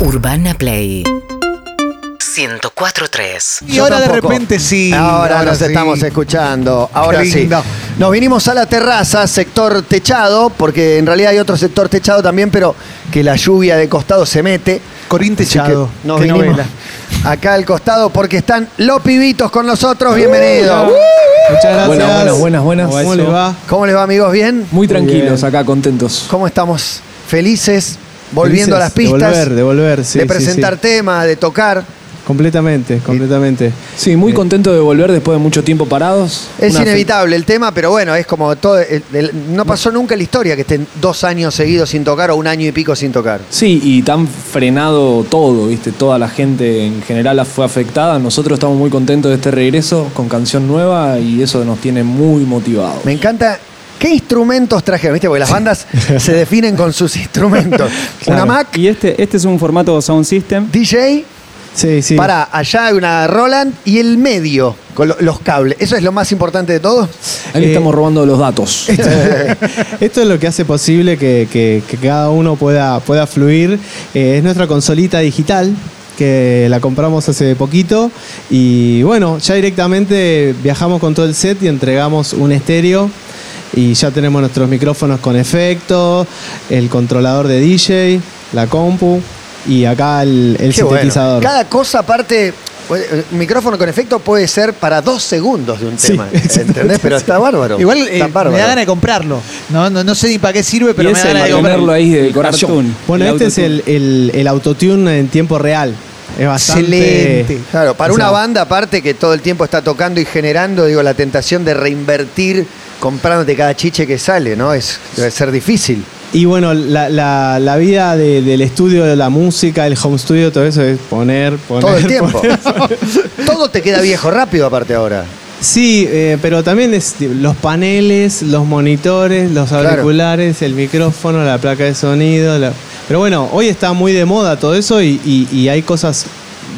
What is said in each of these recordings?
Urbana Play 104.3 Y Yo ahora de tampoco. repente sí. Ahora, nos sí. estamos escuchando. Ahora Qué sí. lindo. Nos vinimos a la terraza, sector techado, porque en realidad hay otro sector techado también, pero que la lluvia de costado se mete. Corín Techado. nos Qué vinimos novela. acá al costado porque están los pibitos con nosotros. Bienvenidos. Muchas gracias. Buenas, buenas, buenas, buenas. ¿Cómo les va? ¿Cómo les va, amigos? ¿Bien? Muy tranquilos bien. acá, contentos. ¿Cómo estamos? ¿Felices? Volviendo a las pistas. De volver, de volver, sí. de presentar sí. temas, de tocar. Completamente, completamente. Sí, muy contento de volver después de mucho tiempo parados. Es Una inevitable el tema, pero bueno, es como todo. el- el- no pasó nunca en la historia que estén dos años seguidos sin tocar o un año y pico sin tocar. Sí, y tan frenado todo, ¿viste? Toda la gente en general fue afectada. Nosotros estamos muy contentos de este regreso con canción nueva y eso nos tiene muy motivados. Me encanta. ¿Qué instrumentos trajeron? ¿Viste? Porque las bandas se definen con sus instrumentos. Una Claro. Mac, Y este, este es un formato Sound System. DJ, Sí, sí. para allá hay una Roland y el medio con lo- los cables. ¿Eso es lo más importante de todo? Ahí Eh, estamos robando los datos. Esto es lo que hace posible que, que- que cada uno pueda, pueda fluir. Eh, es nuestra consolita digital que la compramos hace poquito y bueno, ya directamente viajamos con todo el set y entregamos un estéreo y ya tenemos nuestros micrófonos con efecto, el controlador de DJ, la compu y acá el, el Qué bueno. sintetizador. Cada cosa aparte. puede- Un micrófono con efecto puede ser para dos segundos de un Sí, tema. ¿Entendés? Pero está bárbaro. Igual está eh, me da ganas de comprarlo. No, no, no sé ni para qué sirve, pero me da ganas de comprarlo. ahí de cartoon, Bueno, el este es el, autotune. el, el autotune en tiempo real. Es bastante... Excelente. Claro, para O sea, una banda aparte que todo el tiempo está tocando y generando, digo, la tentación de reinvertir comprándote cada chiche que sale, ¿no? Es, debe ser difícil. Y bueno, la, la- la vida de- del estudio, de la música, el home studio, todo eso es poner, poner. Todo el tiempo. poner. todo te queda viejo rápido aparte ahora. Sí, eh, pero también es los paneles, los monitores, los Claro. auriculares, el micrófono, la placa de sonido. la- Pero bueno, hoy está muy de moda todo eso y, y- y hay cosas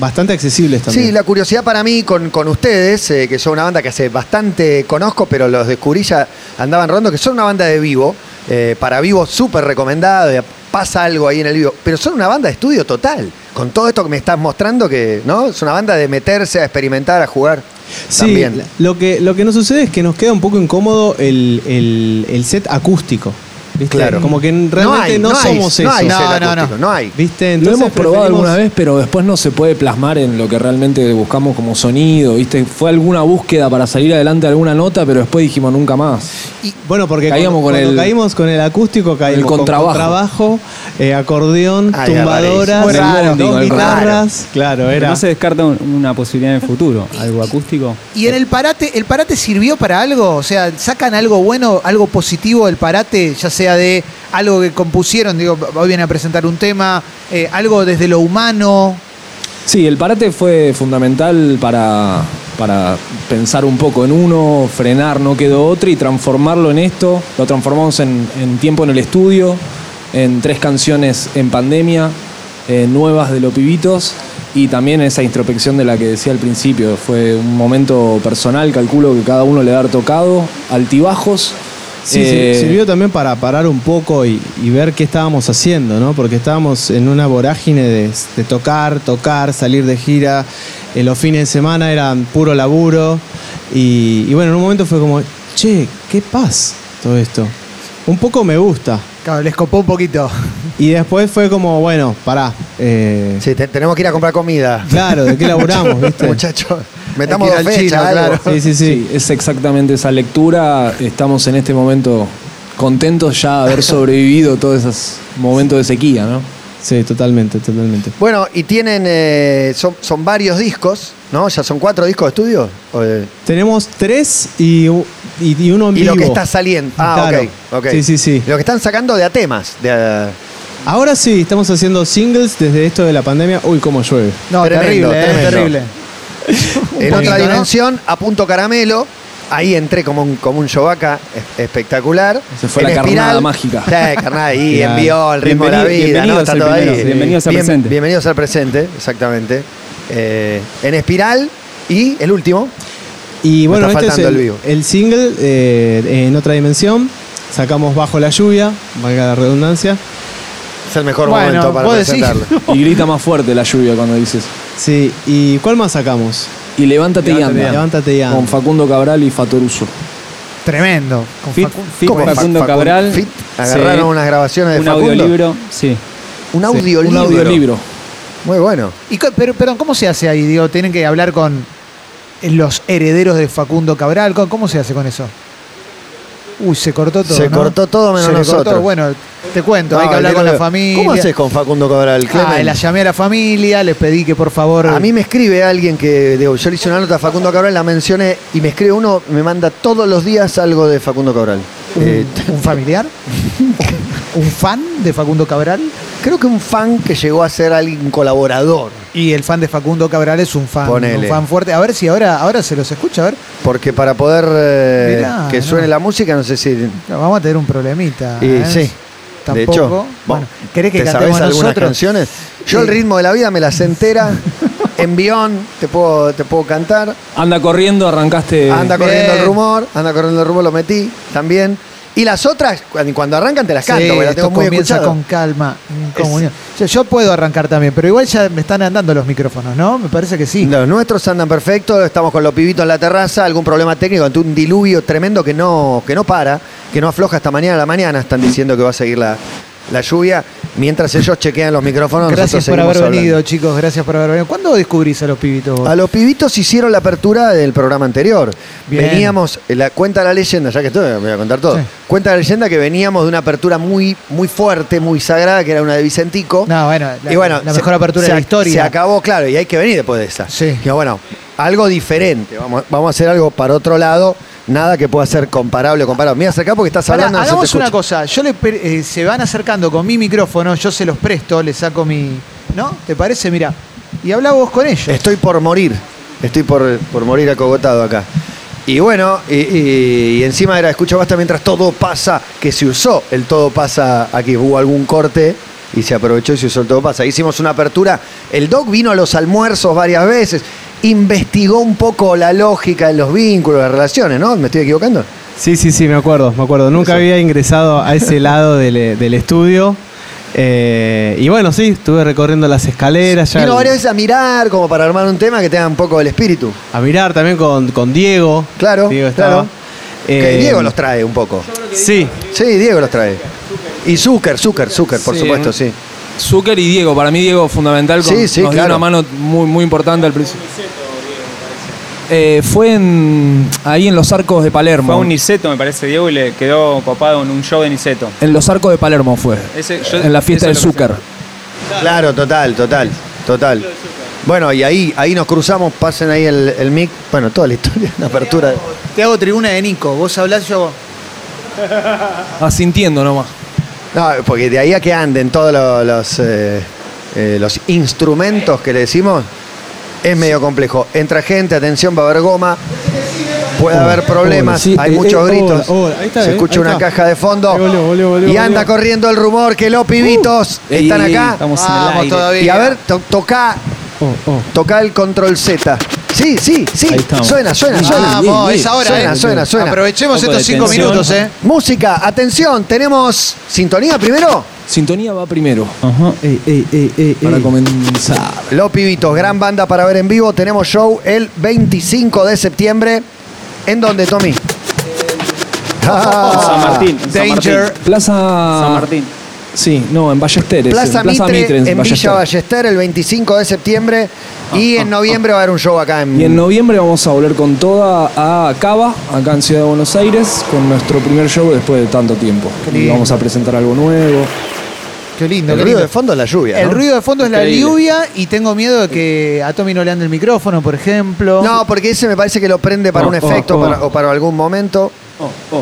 bastante accesibles también. Sí, la curiosidad para mí con, con ustedes, eh, que son una banda que hace bastante conozco, pero los descubrí ya andaban rodando, que son una banda de vivo, eh, para vivo súper recomendado, pasa algo ahí en el vivo, pero son una banda de estudio total, con todo esto que me estás mostrando, que no es una banda de meterse a experimentar, a jugar. Sí, también. lo que, lo que nos sucede es que nos queda un poco incómodo el, el- el set acústico. ¿Viste? Claro. Como que realmente no, hay, somos no eso. hay No, set no, acústico, no. no hay. ¿Viste? Lo hemos probado preferimos- alguna vez, pero después no se puede plasmar en lo que realmente buscamos como sonido, ¿viste? Fue alguna búsqueda para salir adelante de alguna nota, pero después dijimos nunca más. Y, bueno, porque cuando, con cuando el- caímos con el acústico, caímos con contrabajo. contrabajo, eh, acordeón, Ay, tumbadoras, dos el guitarras. Claro, Pero era. no se descarta un- una posibilidad en el futuro, algo acústico. Y en el parate, ¿el parate sirvió para algo? O sea, ¿sacan algo bueno, algo positivo del parate, ya sea de algo que compusieron, digo, hoy vienen a presentar un tema, eh, algo desde lo humano? Sí, el parate fue fundamental para, para pensar un poco en uno, frenar, no quedó otro y transformarlo en esto. Lo transformamos en, en tiempo en el estudio, en tres canciones en pandemia, eh, nuevas de los pibitos y también esa introspección de la que decía al principio. Fue un momento personal, calculo que cada uno le ha tocado, altibajos. Sí, Eh, sí, sirvió también para parar un poco y, y ver qué estábamos haciendo, ¿no? Porque estábamos en una vorágine de, de tocar, tocar, salir de gira. Eh, los fines de semana eran puro laburo. Y, y bueno, en un momento fue como, che, qué paz todo esto. Un poco me gusta. Claro, les copó un poquito. Y después fue como, bueno, pará. eh, Sí, te- tenemos que ir a comprar comida. Claro, ¿de qué laburamos, viste? Muchachos, metamos dos fechas, chino, claro. Sí, sí, sí. Sí, es exactamente esa lectura. Estamos en este momento contentos ya de haber sobrevivido todos esos momentos de sequía, ¿no? Sí, totalmente, totalmente. Bueno, y tienen, eh, son, son varios discos, ¿no? ¿Ya son cuatro discos de estudio? O de- Tenemos tres y, y- y uno en y vivo. lo que está saliendo. Ah, Claro. ok, ok. Sí, sí, sí. Lo que están sacando de a temas. De a- Ahora sí, estamos haciendo singles desde esto de la pandemia. Uy, cómo llueve. No, Tremendo, terrible, eh, terrible. En otra ¿no? dimensión, a punto caramelo. Ahí entré como un, como un yovaca es- espectacular. Se fue En la carnada mágica. Sí, carnada ahí, Claro. envió el ritmo de la vida, ¿no? bienvenidos Está al todo ahí. bienvenidos al presente. Bienvenidos al presente, exactamente. Eh, en espiral y el último. Y bueno, está este es faltando el, el vivo. el single eh, en otra dimensión. Sacamos Bajo la lluvia, valga la redundancia. Es el mejor Bueno, momento para decís. presentarlo. Y grita más fuerte la lluvia cuando dices. Sí, ¿y cuál más sacamos? Y levántate, y anda. levántate y anda. Con Facundo Cabral y Fatoruso. Tremendo. Con Fit, Facu- Fit ¿Cómo? Facundo Facu- Cabral. Fit, agarraron Sí. unas grabaciones de un Facundo. audiolibro, sí. Un Un audiolibro. audiolibro. Muy bueno. Y co- pero, perdón, ¿cómo se hace ahí? Digo, tienen que hablar con los herederos de Facundo Cabral. ¿Cómo, cómo se hace con eso? Uy, se cortó todo. Se ¿no? cortó todo menos Se cortó. nosotros. Bueno, te cuento, hay que hablar el con la familia. ¿Cómo haces con Facundo Cabral, Ah, la llamé a la familia, les pedí que por favor. A mí me escribe alguien que, digo, yo le hice una nota a Facundo Cabral, la mencioné y me escribe uno, me manda todos los días algo de Facundo Cabral. un, Eh, un familiar, un fan de Facundo Cabral. Creo que un fan que llegó a ser alguien colaborador, Y el fan de Facundo Cabral es un fan, Ponele. un fan fuerte. A ver si ahora, ahora se los escucha, a ver. porque para poder eh, Mirá, que no. suene la música, no sé si... Vamos a tener un problemita. Y ¿eh? sí. Tampoco. De hecho, bueno, ¿querés que ¿te cantemos sabés algunas nosotros? canciones? Yo el ritmo de la vida me las entera, envión, te puedo, te puedo cantar. Anda corriendo, arrancaste. Anda corriendo el rumor, anda corriendo el rumor, lo metí también. Y las otras, cuando arrancan te las Sí, canto, porque las tengo muy comienza escuchadas. con calma, en comunión. Yo, yo puedo arrancar también, pero igual ya me están andando los micrófonos, ¿no? Me parece que sí. Los nuestros andan perfectos, estamos con los pibitos en la terraza, algún problema técnico, ante un diluvio tremendo que no, que no para, que no afloja hasta mañana a la mañana, están diciendo que va a seguir la, la lluvia, mientras ellos chequean los micrófonos. Gracias por haber venido, chicos. Gracias por haber venido. ¿Cuándo descubrís a los pibitos? vos? A los pibitos hicieron la apertura del programa anterior. Bien. Veníamos, la, cuenta la leyenda, ya que estoy, voy a contar todo. Sí. Cuenta la leyenda que veníamos de una apertura muy, muy fuerte, muy sagrada, que era una de Vicentico. No, bueno, la, y bueno, la se- mejor apertura se de la historia. Se acabó, claro, y hay que venir después de esa. Sí. Y bueno, algo diferente. Vamos, vamos a hacer algo para otro lado. Nada que pueda ser comparable o comparado. Mira, acá porque estás Pará, hablando. no se te una escucha. cosa. Yo le per- eh, se van acercando con mi micrófono, yo se los presto, le saco mi. ¿No? ¿Te parece? Mira. Y habla vos con ellos. Estoy por morir. Estoy por, por morir acogotado acá. Y bueno, y, y- y encima era escucha basta mientras todo pasa, que se usó el todo pasa aquí. Hubo algún corte y se aprovechó y se usó el todo pasa. Hicimos una apertura. El doc vino a los almuerzos varias veces, investigó un poco la lógica de los vínculos, las relaciones, ¿no? ¿Me estoy equivocando? Sí, sí, sí, me acuerdo, me acuerdo. Nunca había ingresado a ese lado del, del estudio. Eh, y bueno, sí, estuve recorriendo las escaleras, ya Vino varias veces a mirar como para armar un tema que tenga un poco el espíritu. a mirar también con, con Diego. Claro, Diego estaba. claro. Que Eh, Diego los trae un poco. Sí, Sí, Diego los trae. Y Zucker, Zucker, Zucker, por Sí, supuesto, ¿eh? sí. Zucker y Diego, para mí Diego fundamental, con- Sí, sí, nos dio una mano muy, muy importante al principio. Eh, fue en, ahí en los arcos de Palermo. Fue a un Niceto, me parece, Diego, y le quedó copado en un show de Niceto. En los arcos de Palermo fue. Ese- yo- en la fiesta del. Zucker. Claro, total, total, total. Bueno, y ahí, ahí nos cruzamos, pasen ahí el, el mic. Bueno, toda la historia, una apertura. Te hago tribuna de Nico. Vos hablás, yo. Asintiendo nomás. No, porque de ahí a que anden todos los, eh, eh, los instrumentos que le decimos, es medio complejo. Entra gente, atención, va a haber goma. Puede haber problemas, hola, sí, hay eh, muchos eh, gritos. ahí está, se eh, escucha ahí una está. caja de fondo. Volvió, volvió, y anda volvió. corriendo el rumor que los pibitos Ey, están ey, ey, acá. Estamos en el Vamos aire. todavía. Y a ver, to- toca, Oh, oh. toca el control Z. Sí, sí, sí. Suena, suena, suena. Vamos, bien, es ahora, Suena, eh. suena, suena. Aprovechemos estos cinco minutos, ¿eh? Música, atención, tenemos sintonía primero. Sintonía va primero. Ajá. Ey, ey, ey, ey, Para ey. comenzar. Los Pibitos, gran banda para ver en vivo. Tenemos show el 25 de septiembre. ¿En dónde, Tommy? Ah, San Martín. San Danger. Martín. Plaza. San Martín. Sí, no, en Ballesteres. Plaza, en Plaza Mitre, en en Ballester. Villa Ballester el 25 de septiembre. Y en noviembre va a haber un show acá en. Y en noviembre vamos a volver con toda a Cava, acá en Ciudad de Buenos Aires, con nuestro primer show después de tanto tiempo. Y vamos a presentar algo nuevo. Qué lindo, el qué ruido lindo. de fondo es la lluvia. El ruido de fondo es la lluvia y tengo miedo de que a Tommy no le ande el micrófono, por ejemplo. No, porque ese me parece que lo prende para Oh, un oh, efecto oh. para- o para algún momento.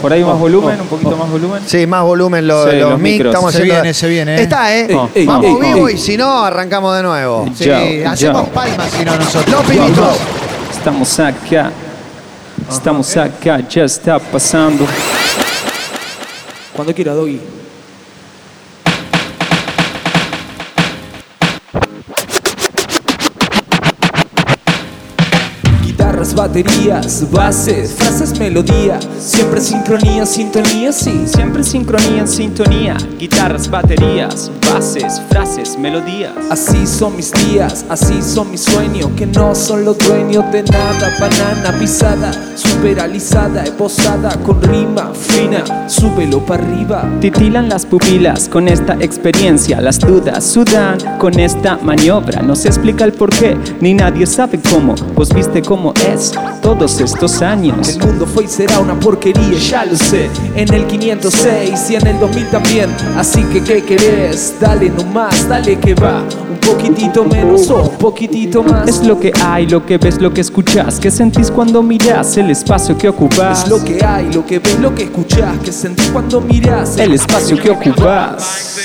Por ahí más volumen, un poquito más volumen. Sí, más volumen lo- Sí, los, los mic. micros. Estamos Se haciendo- viene, se viene, ¿eh? Está, ¿eh? Ey, Vamos ey, vivo ey. y si no, arrancamos de nuevo. Sí, hacemos palmas si no nosotros. Los pibitos. Estamos acá. Estamos acá, ya está pasando. Cuando quiera, Doggy. Baterías, bases, frases, melodía. Siempre sincronía, sintonía, sí. Siempre sincronía sintonía, guitarras, baterías, bases, frases, melodías. Así son mis días, así son mis sueños, que no son los dueños de nada. Banana pisada, superalizada, esposada, con rima fina, súbelo para arriba. Titilan las pupilas con esta experiencia, las dudas sudan con esta maniobra. No se explica el por qué, ni nadie sabe cómo. Vos viste cómo es todos estos años. El mundo fue y será una porquería, ya lo sé. En el 506 y en el 2000 también. Así que, ¿qué querés? Dale nomás, dale que va. Un poquitito menos o un poquitito más. Es lo que hay, lo que ves, lo que escuchas. ¿Qué sentís cuando miras el espacio que ocupas? Es lo que hay, lo que ves, lo que escuchas. Que sentís cuando miras el espacio que ocupas.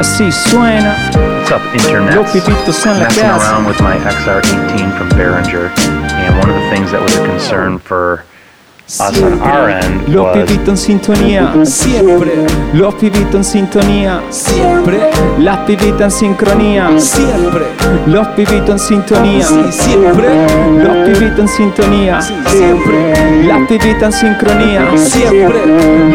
Así suena. What's up, Internet? Los pipitos en la Messing around with my XR18 from Behringer, and one of the things that was a concern for Los pibitos en sintonía. Siempre, Los pibitos en sintonía. siempre, Las pibitas en sincronía. siempre. Los pibitos en sintonía. Siempre, Los pibitos en sintonía. siempre, Las pibitas en sincronía. siempre,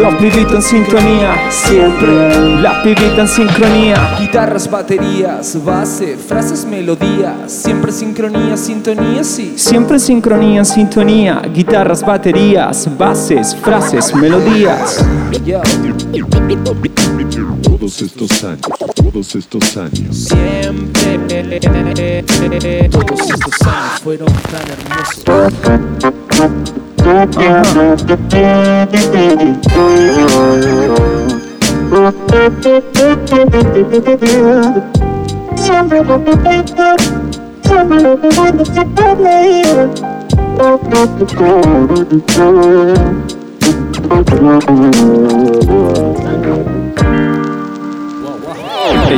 Los pibitos en sintonía. siempre. Las pibitas en sincronía. Guitarras, baterías, base, frases, melodías. Siempre sincronía, sintonía, sí. Siempre sincronía sintonía. Guitarras, baterías, bases, frases, melodías. Todos estos años, todos estos años. siempre. Todos estos años fueron tan hermosos.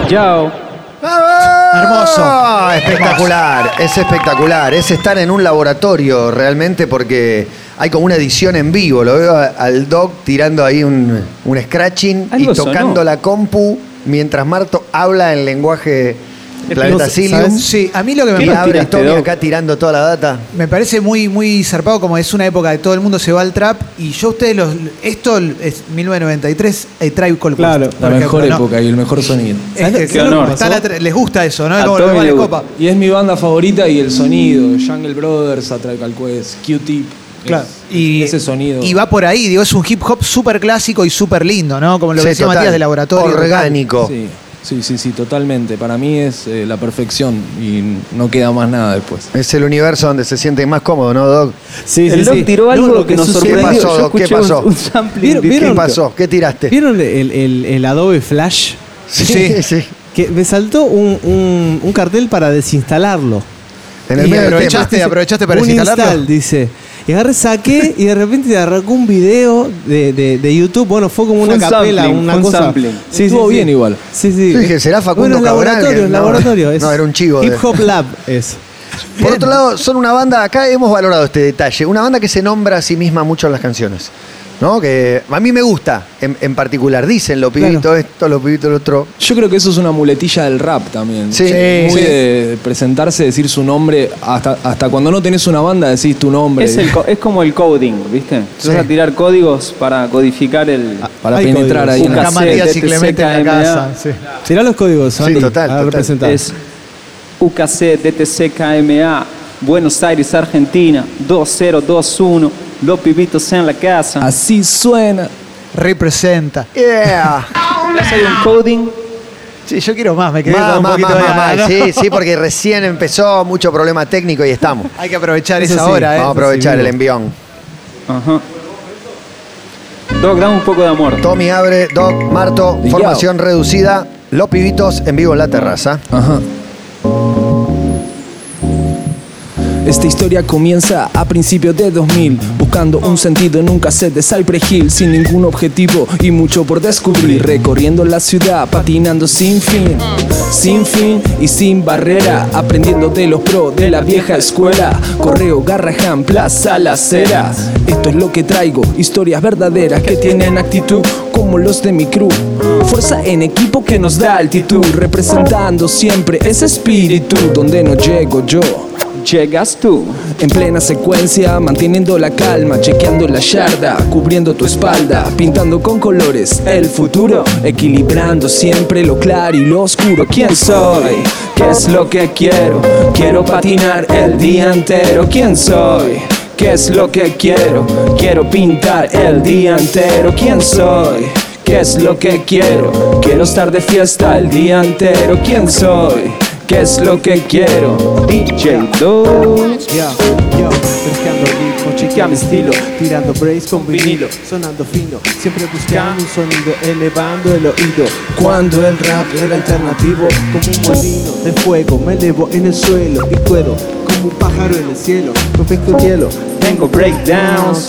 Yao. Hermoso. Ah, espectacular, es espectacular. Es estar en un laboratorio realmente porque hay como una edición en vivo. Lo veo a- al doc tirando ahí un, un scratching Algo y tocando sonó. la compu mientras Marto habla en lenguaje Planeta No, Silium. Sí, a mí lo que me abre tiraste, Tommy acá tirando toda la data. Me parece muy, muy zarpado, como es una época de todo el mundo se va al trap. Y yo a ustedes, los, esto es 1993, eh, Tribe Called Claro, Quest, La mejor ejemplo, ¿no? época y el mejor sonido. Es que- Qué honor. está la les gusta eso, ¿no? A Como Tommy le copa. Y es mi banda favorita y el sonido. Jungle Brothers, A Tribe Called Quest, Q-Tip. Claro. Y, ese sonido. Y va por ahí, digo, es un hip hop súper clásico y súper lindo, ¿no? Como lo Sí, que decía total. Matías de laboratorio. Orgánico. Sí, sí, sí, sí, totalmente. Para mí es eh, la perfección y no queda más nada después. Es el universo donde se siente más cómodo, ¿no, Doc? Sí, El sí, Doc sí. tiró No, algo lo que nos sucede- ¿Qué sorprendió. pasó, Doc? ¿Qué un- pasó? un sampling. ¿Vieron- ¿Qué pasó? ¿Qué tiraste? ¿Vieron el, el- el Adobe Flash? Sí, sí. Que me saltó un, un- un cartel para desinstalarlo. En el Y medio del aprovechaste, tema. aprovechaste para un desinstalarlo. install, dice. Y agarré, saqué y de repente te arrancó un video de, de- de YouTube. Bueno, fue como Fue una un capela, sampling, una fue un cosa. sampling. Estuvo bien igual. Sí, sí. Yo dije, ¿será Facundo bueno, Cabral? laboratorio, No, laboratorio. es no, era un chivo Hip Hop Lab es. Por otro lado, son una banda, acá hemos valorado este detalle, una banda que se nombra a sí misma mucho en las canciones. ¿No? Que a mí me gusta, en, en particular. Dicen los pibitos Claro. esto, los pibitos lo otro. Yo creo que eso es una muletilla del rap también. Sí. Muy Sí. de presentarse, decir su nombre. Hasta, hasta cuando no tenés una banda decís tu nombre. Es, el co- es como el coding, ¿viste? Sí. Vas a tirar códigos para codificar el. para Hay penetrar códigos. ahí en Busca la... UKC, Matías y DTC, Clemente en la casa. sí. Tirá los códigos, Andy, total, a total. representar. Es UKC, DTC, KMA, Buenos Aires, Argentina, 2021, los pibitos en la casa. Así suena. Representa. Yeah. ¿Les hay un coding? Sí, yo quiero más, me quedé Más, con un más, poquito más, de más, más. ¿no? Sí, sí, porque recién empezó, mucho problema técnico y estamos. Hay que aprovechar Eso esa sí, hora, ¿eh? Vamos a aprovechar sí, el envión. Ajá. Doc, dame un poco de amor. Tommy abre, Doc, Marto, Yo. formación reducida, los pibitos en vivo en la terraza. Ajá. Esta historia comienza a principios de 2000 Buscando un sentido en un cassette de Sin ningún objetivo y mucho por descubrir. Recorriendo la ciudad, patinando sin fin Sin fin y sin barrera Aprendiendo de los pros de la vieja escuela. Correo, Garrahan, Plaza, La Cera. Esto es lo que traigo, historias verdaderas que tienen actitud como los de mi crew. Fuerza en equipo que nos da altitud Representando siempre ese espíritu. Donde no llego yo llegas tú. En plena secuencia, manteniendo la calma, chequeando la yarda, cubriendo tu espalda, pintando con colores el futuro, equilibrando siempre lo claro y lo oscuro. ¿Quién soy? ¿Qué es lo que quiero? Quiero patinar el día entero. ¿Quién soy? ¿Qué es lo que quiero? Quiero pintar el día entero. ¿Quién soy? ¿Qué es lo que quiero? Quiero estar de fiesta el día entero. ¿Quién soy? ¿Qué es lo que quiero? DJ Luz. Yo, yo, pescando ritmo, chequeando estilo, tirando breaks con vinilo, sonando fino, siempre buscando un sonido, elevando el oído. Cuando el rap era alternativo, como un molino de fuego, me elevo en el suelo y puedo, como un pájaro en el cielo, perfecto hielo. Tengo breakdowns.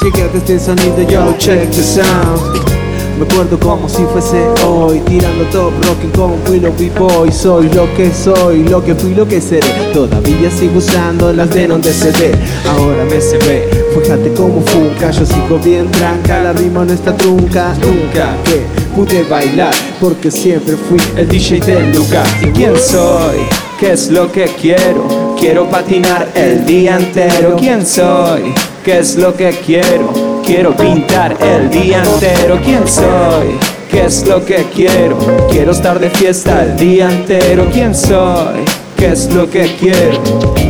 Chequeate este sonido, yo check the sound. Me acuerdo como si fuese hoy, tirando top rocking con Willow B-Boy. Soy lo que soy, lo que fui, lo que seré. Todavía sigo usando las de donde se ve. Ahora me se ve, fíjate cómo funca. Yo sigo bien tranca, la rima no está trunca. Nunca que pude bailar, porque siempre fui el DJ del lugar. ¿Y quién soy? ¿Qué es lo que quiero? Quiero patinar el día entero. ¿Quién soy? ¿Qué es lo que quiero? Quiero pintar el día entero. ¿Quién soy? ¿Qué es lo que quiero? Quiero estar de fiesta el día entero. ¿Quién soy? ¿Qué es lo que quiero?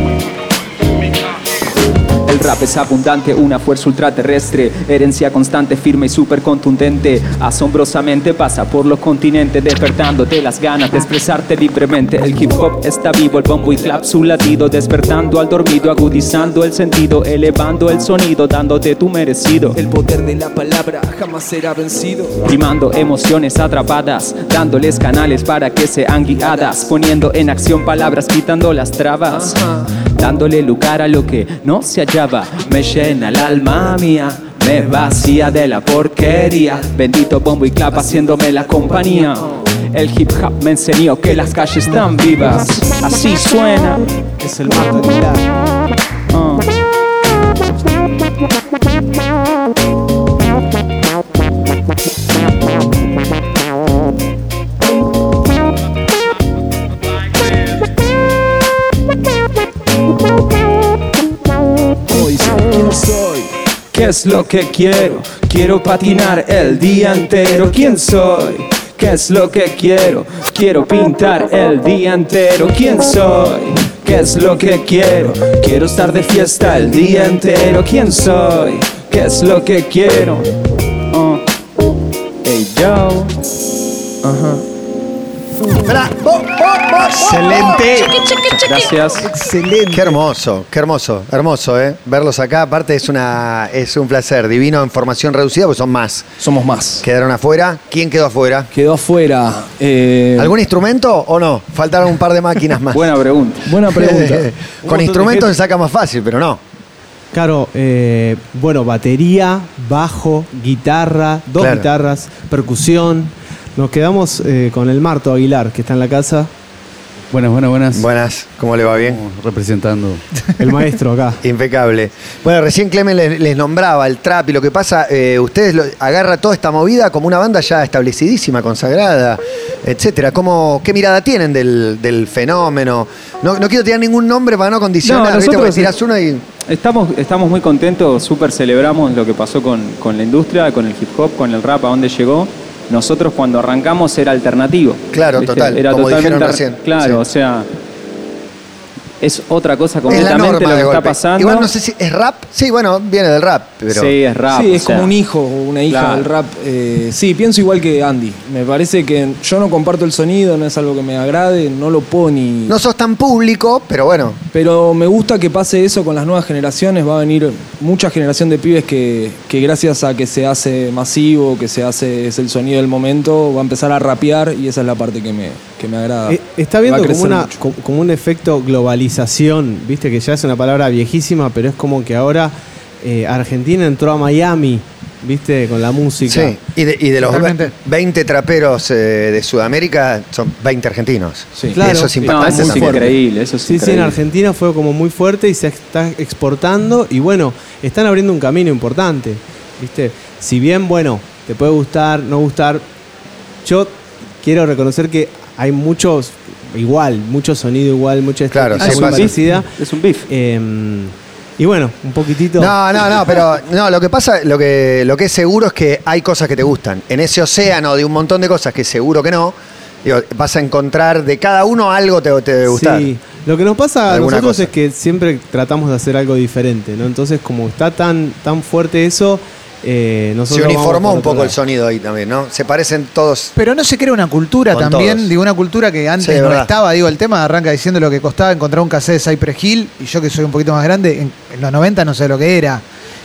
El rap es abundante, una fuerza ultraterrestre, herencia constante, firme y súper contundente. Asombrosamente pasa por los continentes, despertándote las ganas de expresarte libremente. El hip hop está vivo, el bombo y clap su latido, despertando al dormido, agudizando el sentido, elevando el sonido, dándote tu merecido. El poder de la palabra jamás será vencido. Primando emociones atrapadas, dándoles canales para que sean guiadas, poniendo en acción palabras, quitando las trabas, dándole lugar a lo que no se hallaba. Me llena el alma mía, me vacía de la porquería. Bendito bombo y clap haciéndome la compañía. El hip hop me enseñó que las calles están vivas, así suena. Es el Marto Aguilar. Es lo que quiero? Quiero patinar el día entero. ¿Quién soy? ¿Qué es lo que quiero? Quiero pintar el día entero. ¿Quién soy? ¿Qué es lo que quiero? Quiero estar de fiesta el día entero. ¿Quién soy? ¿Qué es lo que quiero? Hey yo. Bo- bo- bo- Excelente. Gracias. Excelente. Qué hermoso, qué hermoso, hermoso, ¿eh? Verlos acá, aparte es, una, es un placer. Divino en formación reducida, pues son más. Somos más. Quedaron afuera. ¿Quién quedó afuera? Quedó afuera. eh, ¿Algún instrumento o no? Faltaron un par de máquinas más. Buena pregunta. Buena pregunta. Un Con instrumentos se saca más fácil, pero no. Claro, eh, bueno, batería, bajo, guitarra, dos Claro. guitarras, percusión. Nos quedamos eh, con el Marto Aguilar, que está en la casa, Buenas, buenas, buenas. Buenas, ¿cómo le va bien? Estamos Representando. el maestro acá. Impecable. Bueno, recién Clemen les, les nombraba el trap y lo que pasa, eh, ustedes lo, agarra toda esta movida como una banda ya establecidísima, consagrada, etcétera. ¿Cómo, ¿Qué mirada tienen del, del fenómeno? No, no quiero tirar ningún nombre para no condicionar, No, ¿viste? Porque nosotros- tirás uno y. Estamos, estamos muy contentos, súper celebramos lo que pasó con, con la industria, con el hip hop, con el rap, a dónde llegó. Nosotros cuando arrancamos era alternativo. Claro, total, Era como totalmente dijeron recién, Claro, sí. o sea, es otra cosa Es completamente norma lo que está pasando. Igual no sé si es rap. Sí, bueno, viene del rap. Pero Sí, es rap. sí, es sea, como un hijo o una hija Claro. del rap. Eh, sí, pienso igual que Andy. Me parece que yo no comparto el sonido, no es algo que me agrade, no lo puedo ni... No sos tan público, pero bueno. Pero me gusta que pase eso con las nuevas generaciones. Va a venir mucha generación de pibes que, que gracias a que se hace masivo, que se hace es el sonido del momento, va a empezar a rapear y esa es la parte que me, que me agrada. Eh, está viendo como, una, mucho. como un efecto globalización, viste que ya es una palabra viejísima, pero es como que ahora eh, Argentina entró a Miami, viste, con la música. Sí. Y de, y de los Totalmente. 20 traperos eh, de Sudamérica, son 20 argentinos. Sí. Claro. Eso es No, eso increíble, eso es Sí, sí, en. Argentina fue como muy fuerte y se está exportando y bueno, están abriendo un camino importante, ¿viste? Si bien, bueno, te puede gustar, no gustar, yo quiero reconocer que hay muchos igual, mucho sonido igual, mucha Claro, estética sí, muy parecida. Es un beef. Eh, y bueno, un poquitito. No, no, no, pero no, lo que pasa, lo que, lo que es seguro es que hay cosas que te gustan. En ese océano de un montón de cosas que seguro que no, digo, vas a encontrar de cada uno algo te, te debe gustar. Sí, lo que nos pasa a nosotros cosa. es que siempre tratamos de hacer algo diferente, ¿no? Entonces, como está tan, tan fuerte eso, eh, Se uniformó un poco el sonido ahí también, ¿no? Se parecen todos. Pero no se crea una cultura Con también, todos. digo, una cultura que antes Sí, no verdad. estaba. Digo, el tema arranca diciendo lo que costaba encontrar un cassette de Cypress Hill, y yo que soy un poquito más grande, en, en los 90 no sé lo que era.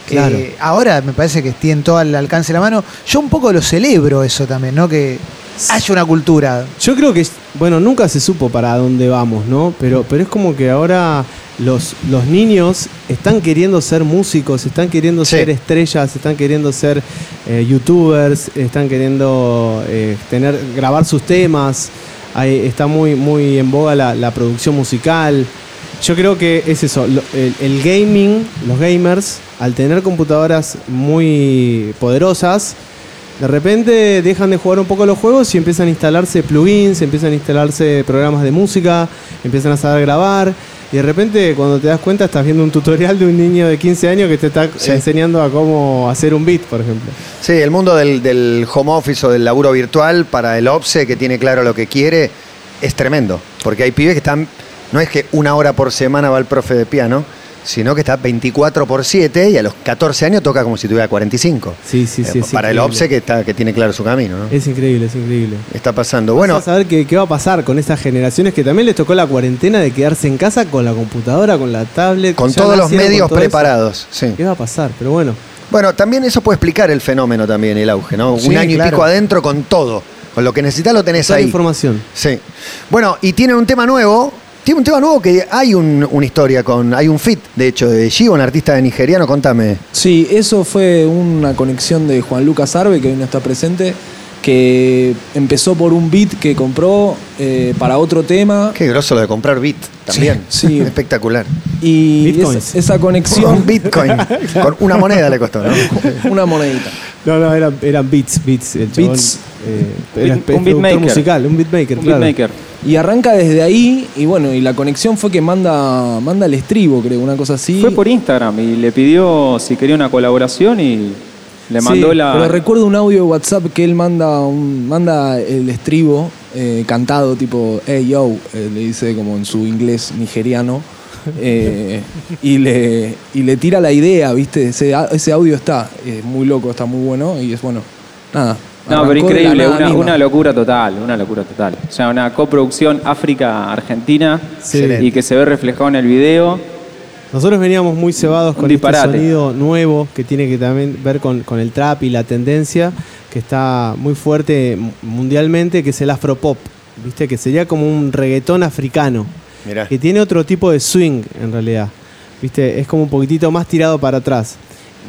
Claro. Eh, ahora me parece que tienen todo al alcance de la mano. Yo un poco lo celebro eso también, ¿no? Que haya una cultura. Yo creo que, bueno, nunca se supo para dónde vamos, ¿no? Pero, pero es como que ahora los, los niños están queriendo ser músicos, están queriendo Sí. ser estrellas, están queriendo ser eh, youtubers, están queriendo eh, tener, grabar sus temas. Ahí está muy, muy en boga la, la producción musical. Yo creo que es eso, lo- el, el gaming, los gamers, al tener computadoras muy poderosas, de repente dejan de jugar un poco los juegos y empiezan a instalarse plugins, empiezan a instalarse programas de música, empiezan a saber grabar. Y de repente, cuando te das cuenta, estás viendo un tutorial de un niño de 15 años que te está Sí. enseñando a cómo hacer un beat, por ejemplo. Sí, el mundo del, del home office o del laburo virtual para el OPSE que tiene claro lo que quiere es tremendo. Porque hay pibes que están. No es que una hora por semana va el profe de piano, sino que está 24 por 7 y a los 14 años toca como si tuviera 45. Sí, sí, sí. Eh, para el. OPSE que, está, que tiene claro su camino, ¿no? Es increíble, es increíble. Está pasando. Bueno, Vamos a saber qué, qué va a pasar con estas generaciones que también les tocó la cuarentena de quedarse en casa con la computadora, con la tablet. con todos los nacieron medios eso. preparados. Sí. ¿Qué va a pasar? Pero bueno. Bueno, también eso puede explicar el fenómeno también, el auge, ¿no? Sí, Un año y pico adentro con todo. Con lo que necesitas lo tenés Toda ahí. información. Sí. Bueno, y tiene un tema nuevo. Tiene un tema nuevo que hay un- una historia con. Hay un fit, de hecho, de Givo, un artista nigeriano. Contame. Sí, eso fue una conexión de Juan Lucas Arbe, que hoy no está presente, que empezó por un beat que compró eh, para otro tema. Qué groso lo de comprar bit también. Sí, sí. Espectacular. Y Bitcoins. esa, esa conexión. Un bitcoin. con una moneda le costó, ¿no? una monedita. No, no, eran, eran beats, beats. El chabón, Beats. eh, era Un beatmaker. musical, un beatmaker, Un claro. beatmaker. Y arranca desde ahí, y bueno, y la conexión fue que manda, manda el estribo, creo, una cosa así. Fue por Instagram y le pidió si quería una colaboración y le Sí, mandó la. Pero recuerdo un audio de WhatsApp que él manda un, manda el estribo eh, cantado, tipo, hey yo, eh, le dice como en su inglés nigeriano. eh, y, le, y le tira la idea, ¿viste? Ese, ese audio está, es muy loco, está muy bueno y es bueno. Nada. No, pero increíble, nada una, locura total, una locura total. O sea, una coproducción África-Argentina Sí. y que se ve reflejado en el video. Nosotros veníamos muy cebados Un con este disparate. sonido nuevo que tiene que también ver con, con el trap y la tendencia que está muy fuerte mundialmente, que es el afropop, ¿viste? Que sería como un reggaetón africano, Mirá. que tiene otro tipo de swing en realidad, ¿viste? Es como un poquitito más tirado para atrás.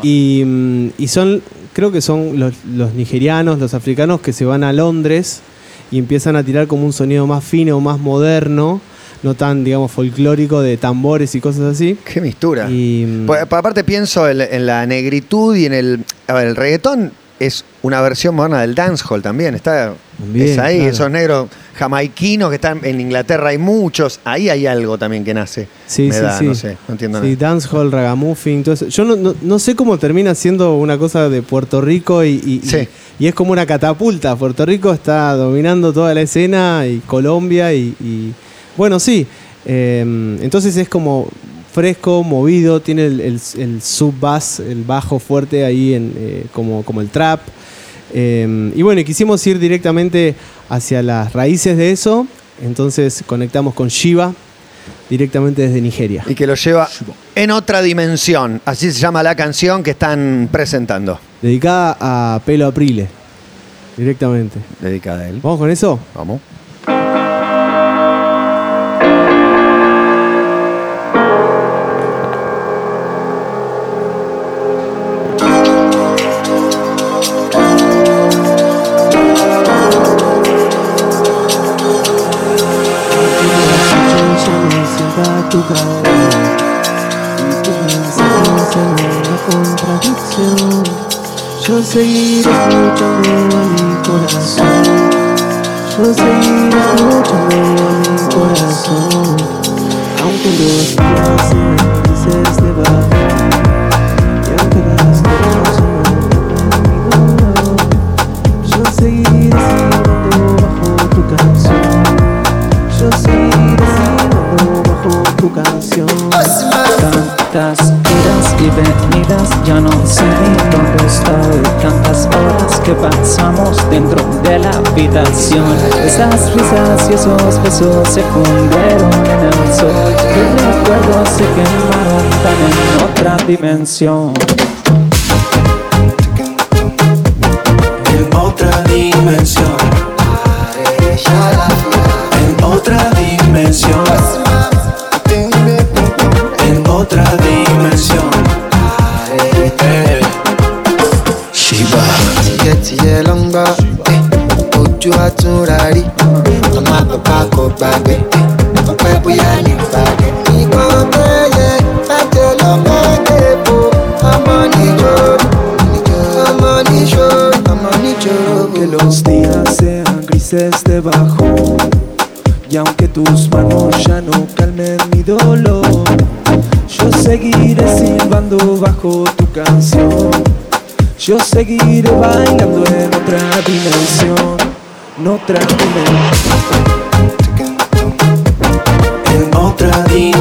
Y, mm, y son, creo que son los, los nigerianos, los africanos que se van a Londres y empiezan a tirar como un sonido más fino, más moderno, no tan, digamos, folclórico de tambores y cosas así. Qué mistura. Y, mm, Pues, aparte pienso en, en la negritud y en el... A ver, el reggaetón es una versión moderna del dancehall también. Está, es ahí, claro. esos negros jamaiquinos que están en Inglaterra hay muchos. Ahí hay algo también que nace. Sí, Me sí, da, sí. no sé, no entiendo Sí, nada. dancehall, ragamuffin, todo eso. Yo no, no- no sé cómo termina siendo una cosa de Puerto Rico y, y- y- Sí. y es como una catapulta. Puerto Rico está dominando toda la escena y Colombia y, y- bueno, sí. Eh, entonces es como fresco, movido, tiene el, el, el sub-bass, el bajo fuerte ahí en, eh, como, como el trap. Eh, y bueno, y quisimos ir directamente hacia las raíces de eso. Entonces conectamos con Shiva directamente desde Nigeria. Y que lo lleva en otra dimensión. Así se llama la canción que están presentando. Dedicada a Pelo Aprile. Directamente. Dedicada a él. ¿Vamos con eso? Vamos. Aunque los de bajo, yo seguiré bajo tu canción, yo seguiré silbando bajo tu canción. Tantas idas y venidas, ya no sé que pasamos dentro de la habitación. Esas risas y esos besos se fundieron en el sol. Tus recuerdos se quemaron tan en otra dimensión. En otra dimensión. Ojú màmá bàbá kò gbàgbé. Bóyá ọmọ ọmọ ọmọ. Que los días sean grises debajo Y aunque tus manos ya no calmen mi dolor Yo seguiré silbando bajo tu canción. Yo seguiré bailando en otra dimensión En otra dimensión En otra dimensión.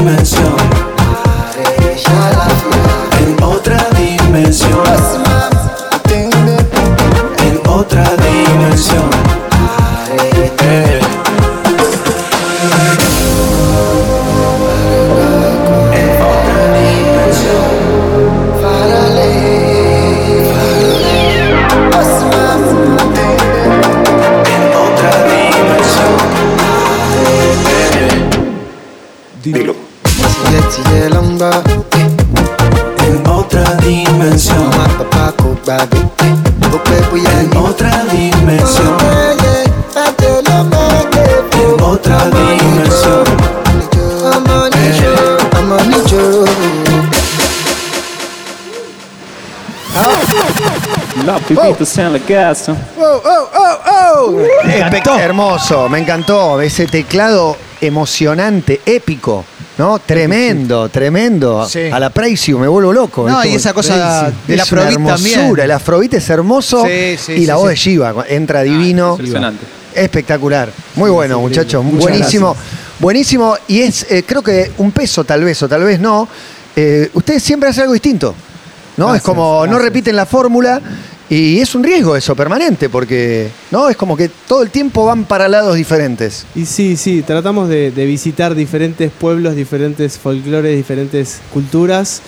Los pipitos en la casa. Oh, oh, oh, oh. Espe- Hermoso, me encantó ese teclado emocionante, épico, ¿no? Tremendo, tremendo. Sí. A la Precio, me vuelvo loco. No, y esa cosa Es del una Afrobeat hermosura, también. El Afrobeat es hermoso Sí, sí, y la sí, voz sí. de Shiva entra divino. Impresionante. Espectacular. Muy bueno, muchachos. Buenísimo. Buenísimo. Y es, eh, creo que un peso tal vez o tal vez no. Eh, ustedes siempre hacen algo distinto. ¿No? es Gracias, como no repiten la fórmula. Y es un riesgo eso permanente, porque no es como que todo el tiempo van para lados diferentes. Y sí, sí, tratamos de, de visitar diferentes pueblos, diferentes folclores, diferentes culturas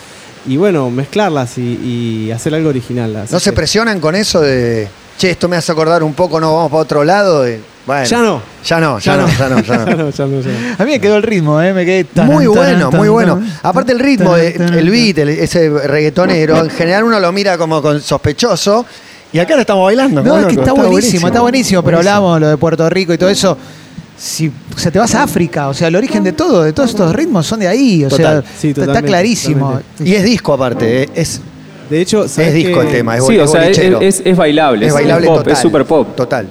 y bueno, mezclarlas y, y hacer algo original. ¿No se presionan con eso de, che, esto me hace acordar un poco, no, vamos para otro lado? De- bueno, Ya no. Ya no, ya, no, ya no, ya no. Ya no, ya no, ya no. A mí me quedó el ritmo, ¿eh? Me quedé tan, Muy bueno, tan, muy bueno. Aparte el ritmo, tan, de- tan, el beat, el- ese reggaetonero, en general uno lo mira como con sospechoso. Y acá lo estamos bailando. No, es que está buenísimo, está buenísimo, pero Buenísimo. hablábamos lo de Puerto Rico y todo eso. Si, o sea, te vas a África, o sea, el origen de todo, de todos estos ritmos son de ahí, o Total. sea, Sí, está- clarísimo. totalmente. Y es disco aparte, eh, es, De hecho, es ¿sabes disco el tema. Es, Sí, bol- o es sea, es, bolichero. es- es bailable. Es bailable pop, total. Es super pop. Total.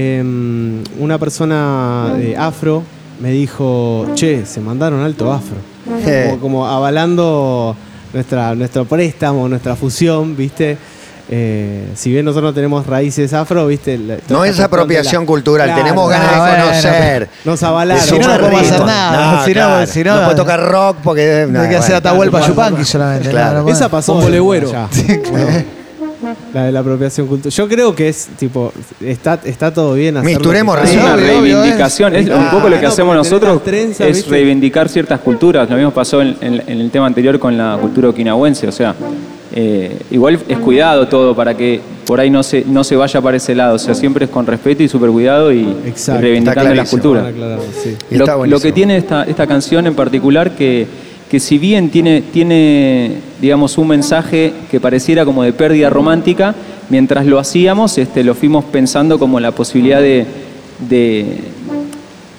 Em, una persona de afro me dijo, che, se mandaron alto afro. Eh. Como, como avalando nuestra, nuestro préstamo, nuestra fusión, ¿viste? Eh, si bien nosotros no tenemos raíces afro, ¿viste? La- No es apropiación la- cultural, Claro, tenemos ganas de bueno, conocer. Nos avalaron. Si no, no podemos hacer nada. Si no, claro. si no- puede tocar rock porque... Hay no, que hacer. Atahualpa Yupanqui solamente. Claro. no, no, Esa no. pasó. Pombo legüero. ya. La de la apropiación cultural. Yo creo que es tipo, está, está todo bien hacerlo. Misturemos Es una obvio, reivindicación. Es, un Ah, poco lo que hacemos nosotros es ¿viste? reivindicar ciertas culturas. Lo mismo pasó en, en- en el tema anterior con la cultura okinawense. O sea, eh, igual es cuidado todo para que por ahí no se, no se vaya para ese lado. O sea, siempre es con respeto y super cuidado y, y Exacto. reivindicando las clarísimo. culturas. Lo, lo que tiene esta, esta canción en particular, que, que si bien tiene, tiene, digamos, un mensaje que pareciera como de pérdida romántica, mientras lo hacíamos, este, lo fuimos pensando como la posibilidad de, de,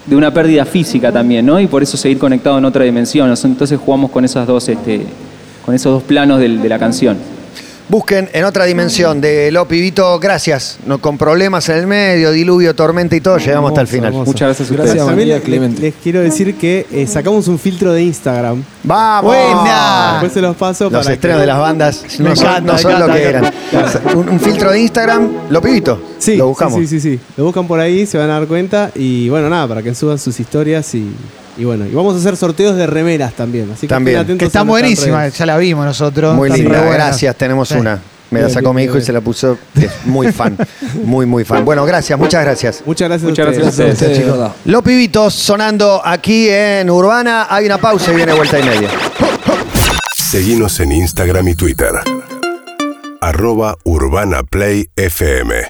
de una pérdida física también, ¿no? Y por eso seguir conectado en otra dimensión. Entonces jugamos con esas dos, este, con esos dos planos del- de la canción. Busquen en otra dimensión de Lo Pibito, gracias. No, con problemas en el medio, diluvio, tormenta y todo, llegamos hasta el final. hermoso. Muchas gracias a Gracias, ustedes. También María les, Clemente. les quiero decir que eh, sacamos un filtro de Instagram. ¡Vamos! Buena. Después se los paso Los para estrenos que- de las bandas no son, encanta, no lo que eran. un filtro de Instagram, Lo Pibito. Sí, lo buscamos. Sí, sí, sí, sí. Lo buscan por ahí, se van a dar cuenta. Y bueno, nada, para que suban sus historias y, Y bueno, y vamos a hacer sorteos de remeras también. Así que También. estén atentos Que a están nuestras buenísimas, redes. ya la vimos nosotros. Muy Están linda, re buenas. gracias, tenemos Sí. una. Me la Bien, sacó bien, mi hijo y bien. se la puso. Es muy fan, muy, muy fan. Bueno, gracias, muchas gracias. Muchas gracias Muchas a ustedes. gracias a ustedes, chicos. Los pibitos sonando aquí en Urbana. Hay una pausa y viene vuelta y media. Seguinos en Instagram y Twitter. Arroba Urbana Play FM.